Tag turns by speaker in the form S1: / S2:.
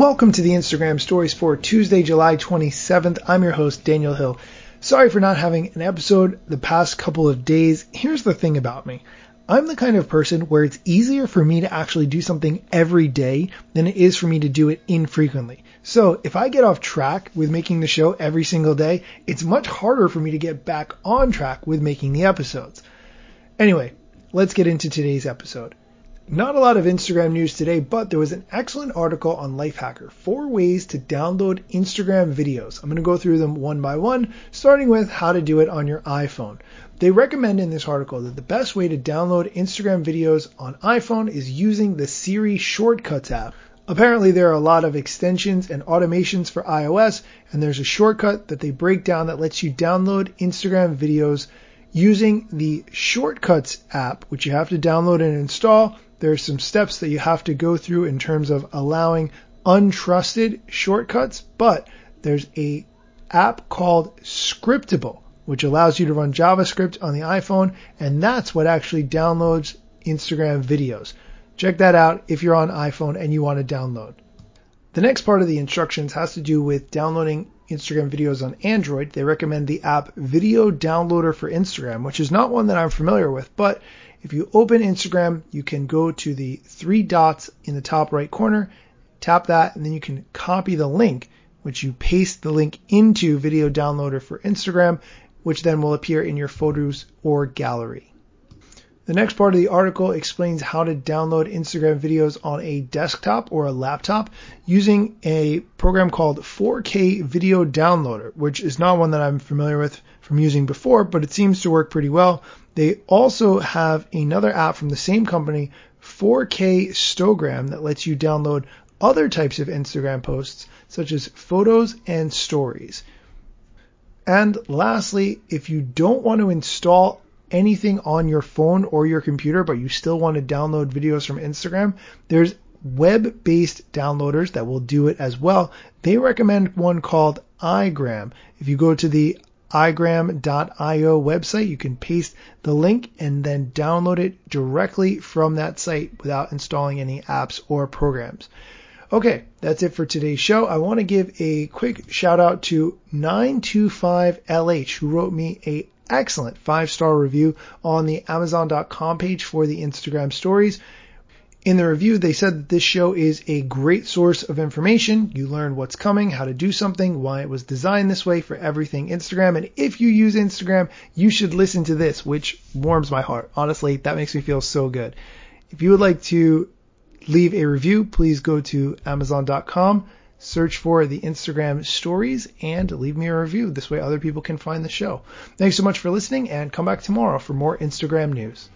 S1: Welcome to the Instagram stories for Tuesday, July 27th. I'm your host, Daniel Hill. Sorry for not having an episode the past couple of days. Here's the thing about me. I'm the kind of person where it's easier for me to actually do something every day than it is for me to do it infrequently. So if I get off track with making the show every single day, it's much harder for me to get back on track with making the episodes. Anyway, let's get into today's episode. Not a lot of Instagram news today, but there was an excellent article on Lifehacker. Four ways to download Instagram videos. I'm going to go through them one by one, starting with how to do it on your iPhone. They recommend in this article that the best way to download Instagram videos on iPhone is using the Siri Shortcuts app. Apparently, there are a lot of extensions and automations for iOS, and there's a shortcut that they break down that lets you download Instagram videos using the Shortcuts app, which you have to download and install there's some steps that you have to go through in terms of allowing untrusted shortcuts, but there's a app called Scriptable, which allows you to run JavaScript on the iPhone, and that's what actually downloads Instagram videos. Check that out if you're on iPhone and you want to download. The next part of the instructions has to do with downloading Instagram videos on Android. They recommend the app Video Downloader for Instagram, which is not one that I'm familiar with, but if you open Instagram, you can go to the three dots in the top right corner, tap that, and then you can copy the link, which you paste the link into Video Downloader for Instagram, which then will appear in your photos or gallery. The next part of the article explains how to download Instagram videos on a desktop or a laptop using a program called 4K Video Downloader, which is not one that I'm familiar with from using before, but it seems to work pretty well. They also have another app from the same company, 4K Stogram, that lets you download other types of Instagram posts, such as photos and stories. And lastly, if you don't want to install anything on your phone or your computer, but you still want to download videos from Instagram, there's web based downloaders that will do it as well. They recommend one called iGram. If you go to the igram.io website. You can paste the link and then download it directly from that site without installing any apps or programs. Okay, that's it for today's show. I want to give a quick shout out to 925LH who wrote me a excellent five star review on the Amazon.com page for the Instagram stories. In the review, they said that this show is a great source of information. You learn what's coming, how to do something, why it was designed this way for everything Instagram. And if you use Instagram, you should listen to this, which warms my heart. Honestly, that makes me feel so good. If you would like to leave a review, please go to Amazon.com, search for the Instagram stories, and leave me a review. This way other people can find the show. Thanks so much for listening, and come back tomorrow for more Instagram news.